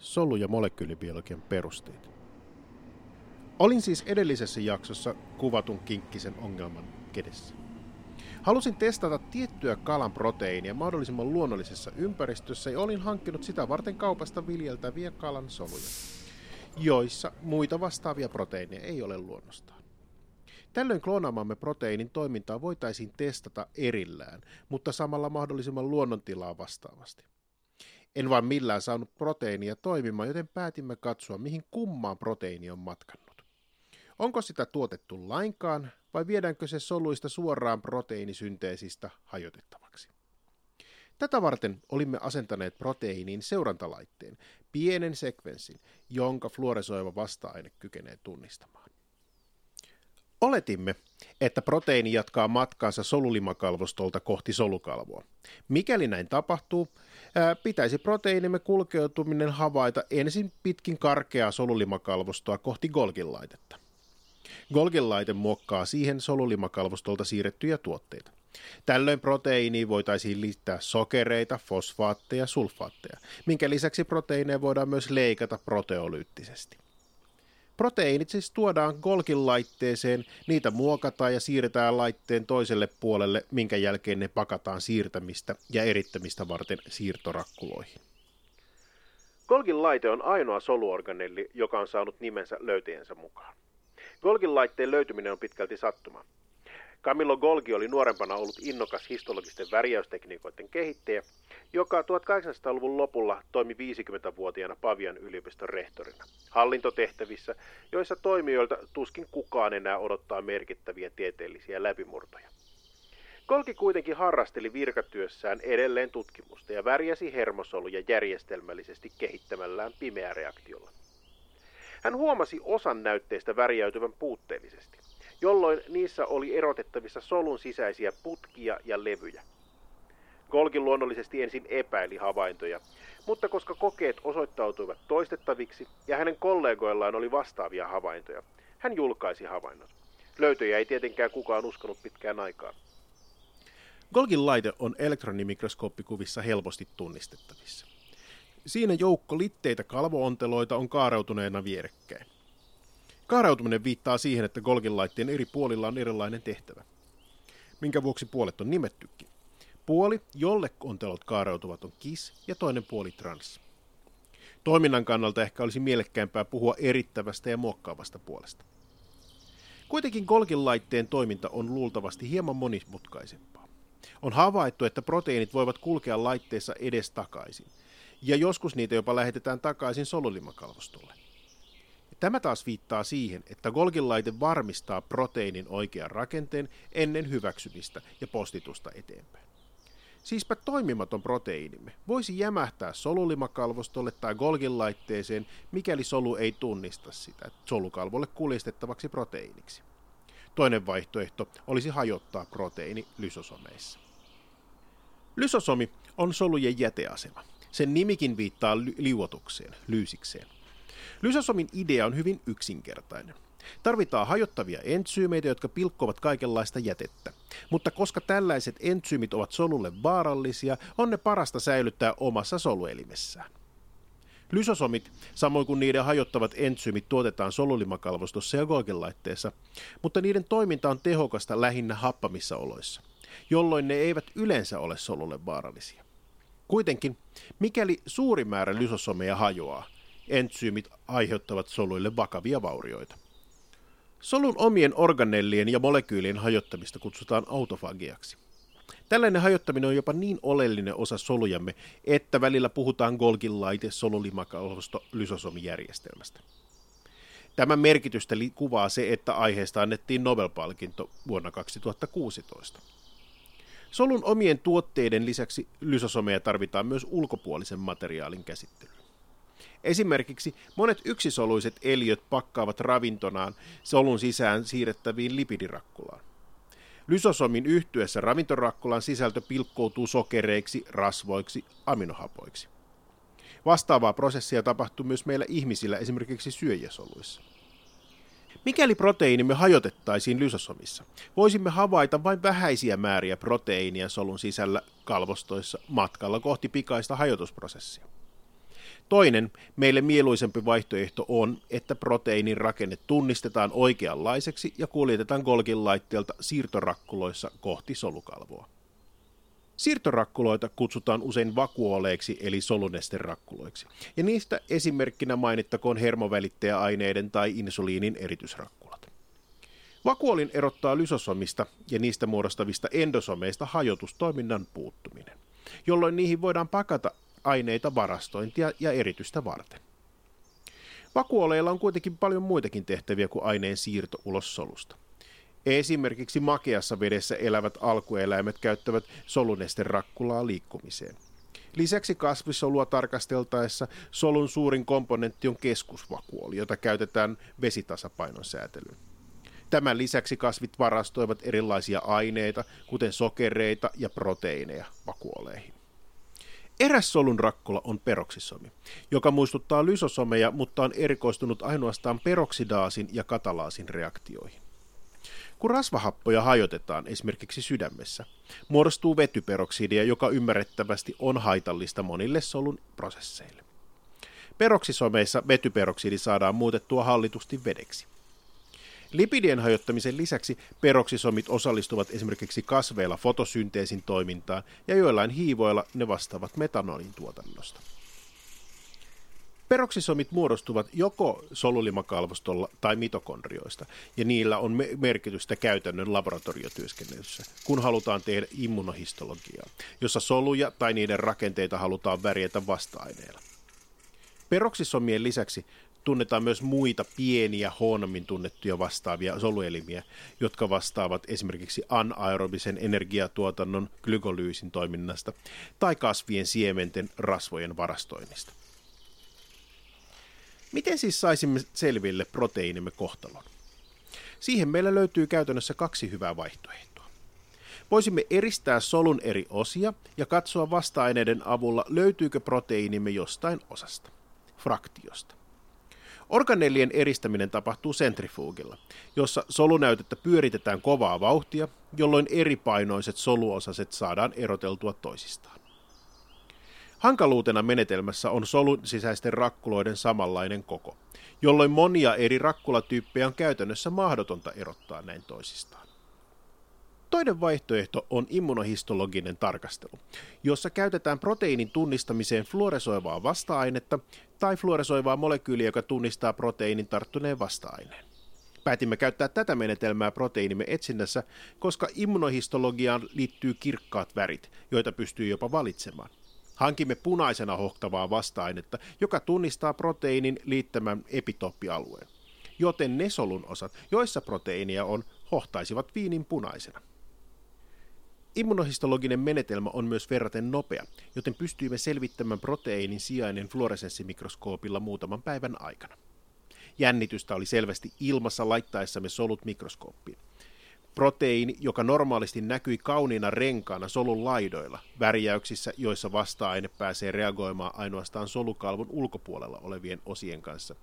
solu- ja molekyylibiologian perusteet. Olin siis edellisessä jaksossa kuvatun kinkkisen ongelman kedessä. Halusin testata tiettyä kalan proteiinia mahdollisimman luonnollisessa ympäristössä ja olin hankkinut sitä varten kaupasta viljeltäviä kalan soluja, joissa muita vastaavia proteiineja ei ole luonnostaan. Tällöin kloonaamamme proteiinin toimintaa voitaisiin testata erillään, mutta samalla mahdollisimman luonnontilaa vastaavasti. En vaan millään saanut proteiinia toimimaan, joten päätimme katsoa, mihin kummaan proteiini on matkannut. Onko sitä tuotettu lainkaan vai viedäänkö se soluista suoraan proteiinisynteesistä hajotettavaksi? Tätä varten olimme asentaneet proteiiniin seurantalaitteen, pienen sekvenssin, jonka fluoresoiva vasta-aine kykenee tunnistamaan. Oletimme, että proteiini jatkaa matkaansa solulimakalvostolta kohti solukalvoa. Mikäli näin tapahtuu, pitäisi proteiinimme kulkeutuminen havaita ensin pitkin karkeaa solulimakalvostoa kohti Golgin laitetta. Golgin laite muokkaa siihen solulimakalvostolta siirrettyjä tuotteita. Tällöin proteiiniin voitaisiin liittää sokereita, fosfaatteja ja sulfaatteja, minkä lisäksi proteiineja voidaan myös leikata proteolyyttisesti. Proteiinit siis tuodaan Golgin laitteeseen, niitä muokataan ja siirretään laitteen toiselle puolelle, minkä jälkeen ne pakataan siirtämistä ja erittämistä varten siirtorakkuloihin. Golgin laite on ainoa soluorganelli, joka on saanut nimensä löytäjänsä mukaan. Golgin laitteen löytyminen on pitkälti sattuma. Camillo Golgi oli nuorempana ollut innokas histologisten värjäystekniikoiden kehittäjä, joka 1800-luvun lopulla toimi 50-vuotiaana Pavian yliopiston rehtorina. Hallintotehtävissä, joissa toimijoilta tuskin kukaan enää odottaa merkittäviä tieteellisiä läpimurtoja. Golgi kuitenkin harrasteli virkatyössään edelleen tutkimusta ja värjäsi hermosoluja järjestelmällisesti kehittämällään pimeä reaktiolla. Hän huomasi osan näytteistä värjäytyvän puutteellisesti, jolloin niissä oli erotettavissa solun sisäisiä putkia ja levyjä. Golgi luonnollisesti ensin epäili havaintoja, mutta koska kokeet osoittautuivat toistettaviksi ja hänen kollegoillaan oli vastaavia havaintoja, hän julkaisi havainnot. Löytöjä ei tietenkään kukaan uskonut pitkään aikaan. Golgin laite on elektronimikroskooppikuvissa helposti tunnistettavissa. Siinä joukko litteitä kalvoonteloita on kaareutuneena vierekkäin. Kaareutuminen viittaa siihen, että Golgin laitteen eri puolilla on erilainen tehtävä, minkä vuoksi puolet on nimettykin. Puoli, jolle ontelot kaareutuvat, on KIS ja toinen puoli trans. Toiminnan kannalta ehkä olisi mielekkäämpää puhua erittävästä ja muokkaavasta puolesta. Kuitenkin Golgin laitteen toiminta on luultavasti hieman monimutkaisempaa. On havaittu, että proteiinit voivat kulkea laitteessa edes takaisin, ja joskus niitä jopa lähetetään takaisin solulimakalvostolle. Tämä taas viittaa siihen, että Golgin varmistaa proteiinin oikean rakenteen ennen hyväksymistä ja postitusta eteenpäin. Siispä toimimaton proteiinimme voisi jämähtää solulimakalvostolle tai Golgin laitteeseen, mikäli solu ei tunnista sitä solukalvolle kuljetettavaksi proteiiniksi. Toinen vaihtoehto olisi hajottaa proteiini lysosomeissa. Lysosomi on solujen jäteasema. Sen nimikin viittaa li- liuotukseen, lyysikseen. Lysosomin idea on hyvin yksinkertainen. Tarvitaan hajottavia entsyymeitä, jotka pilkkovat kaikenlaista jätettä. Mutta koska tällaiset entsyymit ovat solulle vaarallisia, on ne parasta säilyttää omassa soluelimessään. Lysosomit, samoin kuin niiden hajottavat entsyymit, tuotetaan solulimakalvostossa ja Golgin-laitteessa, mutta niiden toiminta on tehokasta lähinnä happamissa oloissa, jolloin ne eivät yleensä ole solulle vaarallisia. Kuitenkin, mikäli suuri määrä lysosomeja hajoaa, entsyymit aiheuttavat soluille vakavia vaurioita. Solun omien organellien ja molekyylien hajottamista kutsutaan autofagiaksi. Tällainen hajottaminen on jopa niin oleellinen osa solujamme, että välillä puhutaan Golgin laite solulimakalvosto lysosomijärjestelmästä. Tämän merkitystä kuvaa se, että aiheesta annettiin Nobel-palkinto vuonna 2016. Solun omien tuotteiden lisäksi lysosomeja tarvitaan myös ulkopuolisen materiaalin käsittelyyn. Esimerkiksi monet yksisoluiset eliöt pakkaavat ravintonaan solun sisään siirrettäviin lipidirakkulaan. Lysosomin yhtyessä ravintorakkulan sisältö pilkkoutuu sokereiksi, rasvoiksi, aminohapoiksi. Vastaavaa prosessia tapahtuu myös meillä ihmisillä esimerkiksi syöjäsoluissa. Mikäli proteiinimme hajotettaisiin lysosomissa, voisimme havaita vain vähäisiä määriä proteiinia solun sisällä kalvostoissa matkalla kohti pikaista hajotusprosessia. Toinen, meille mieluisempi vaihtoehto on, että proteiinin rakenne tunnistetaan oikeanlaiseksi ja kuljetetaan Golgin laitteelta siirtorakkuloissa kohti solukalvoa. Siirtorakkuloita kutsutaan usein vakuoleiksi eli solunesterakkuloiksi, ja niistä esimerkkinä mainittakoon hermovälittäjäaineiden tai insuliinin eritysrakkulat. Vakuolin erottaa lysosomista ja niistä muodostavista endosomeista hajotustoiminnan puuttuminen, jolloin niihin voidaan pakata aineita varastointia ja eritystä varten. Vakuoleilla on kuitenkin paljon muitakin tehtäviä kuin aineen siirto ulos solusta. Esimerkiksi makeassa vedessä elävät alkueläimet käyttävät solunesten liikkumiseen. Lisäksi kasvissolua tarkasteltaessa solun suurin komponentti on keskusvakuoli, jota käytetään vesitasapainon säätelyyn. Tämän lisäksi kasvit varastoivat erilaisia aineita, kuten sokereita ja proteiineja vakuoleihin. Eräs solun rakkula on peroksisomi, joka muistuttaa lysosomeja, mutta on erikoistunut ainoastaan peroksidaasin ja katalaasin reaktioihin. Kun rasvahappoja hajotetaan esimerkiksi sydämessä, muodostuu vetyperoksidia, joka ymmärrettävästi on haitallista monille solun prosesseille. Peroksisomeissa vetyperoksidi saadaan muutettua hallitusti vedeksi. Lipidien hajottamisen lisäksi peroksisomit osallistuvat esimerkiksi kasveilla fotosynteesin toimintaan ja joillain hiivoilla ne vastaavat metanolin tuotannosta. Peroksisomit muodostuvat joko solulimakalvostolla tai mitokondrioista, ja niillä on merkitystä käytännön laboratoriotyöskentelyssä, kun halutaan tehdä immunohistologiaa, jossa soluja tai niiden rakenteita halutaan värjätä vasta-aineilla. Peroksisomien lisäksi tunnetaan myös muita pieniä huonommin tunnettuja vastaavia soluelimiä, jotka vastaavat esimerkiksi anaerobisen energiatuotannon glykolyysin toiminnasta tai kasvien siementen rasvojen varastoinnista. Miten siis saisimme selville proteiinimme kohtalon? Siihen meillä löytyy käytännössä kaksi hyvää vaihtoehtoa. Voisimme eristää solun eri osia ja katsoa vasta-aineiden avulla, löytyykö proteiinimme jostain osasta, fraktiosta. Organellien eristäminen tapahtuu sentrifuugilla, jossa solunäytettä pyöritetään kovaa vauhtia, jolloin eripainoiset soluosaset saadaan eroteltua toisistaan. Hankaluutena menetelmässä on solun sisäisten rakkuloiden samanlainen koko, jolloin monia eri rakkulatyyppejä on käytännössä mahdotonta erottaa näin toisistaan. Toinen vaihtoehto on immunohistologinen tarkastelu, jossa käytetään proteiinin tunnistamiseen fluoresoivaa vasta-ainetta tai fluoresoivaa molekyyliä, joka tunnistaa proteiinin tarttuneen vasta-aineen. Päätimme käyttää tätä menetelmää proteiinimme etsinnässä, koska immunohistologiaan liittyy kirkkaat värit, joita pystyy jopa valitsemaan. Hankimme punaisena hohtavaa vasta-ainetta, joka tunnistaa proteiinin liittämän epitooppialueen. Joten ne solun osat, joissa proteiinia on, hohtaisivat viinin punaisena. Immunohistologinen menetelmä on myös verraten nopea, joten pystyimme selvittämään proteiinin sijainen fluoresenssimikroskoopilla muutaman päivän aikana. Jännitystä oli selvästi ilmassa laittaessamme solut mikroskooppiin. Proteiini, joka normaalisti näkyi kauniina renkaana solun laidoilla, värjäyksissä, joissa vasta-aine pääsee reagoimaan ainoastaan solukalvon ulkopuolella olevien osien kanssa,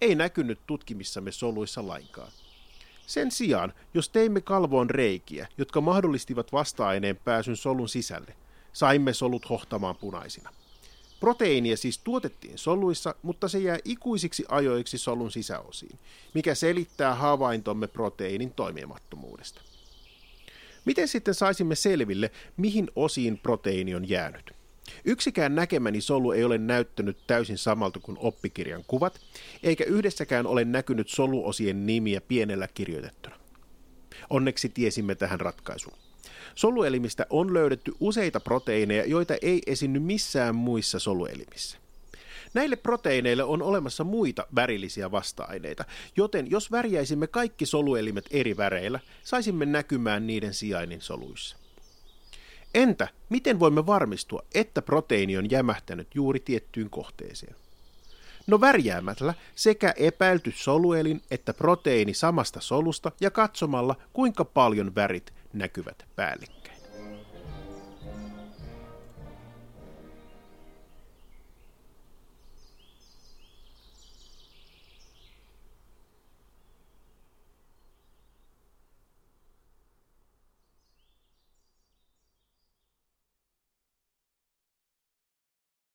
ei näkynyt tutkimissamme soluissa lainkaan. Sen sijaan, jos teimme kalvoon reikiä, jotka mahdollistivat vasta-aineen pääsyn solun sisälle, saimme solut hohtamaan punaisina. Proteiinia siis tuotettiin soluissa, mutta se jää ikuisiksi ajoiksi solun sisäosiin, mikä selittää havaintomme proteiinin toimimattomuudesta. Miten sitten saisimme selville, mihin osiin proteiini on jäänyt? Yksikään näkemäni solu ei ole näyttänyt täysin samalta kuin oppikirjan kuvat, eikä yhdessäkään ole näkynyt soluosien nimiä pienellä kirjoitettuna. Onneksi tiesimme tähän ratkaisun. Soluelimistä on löydetty useita proteiineja, joita ei esiinny missään muissa soluelimissä. Näille proteiineille on olemassa muita värillisiä vasta-aineita, joten jos värjäisimme kaikki soluelimet eri väreillä, saisimme näkymään niiden sijainnin soluissa. Entä miten voimme varmistua, että proteiini on jämähtänyt juuri tiettyyn kohteeseen? No värjäämällä sekä epäilty soluelin että proteiini samasta solusta ja katsomalla, kuinka paljon värit näkyvät päällekkäin.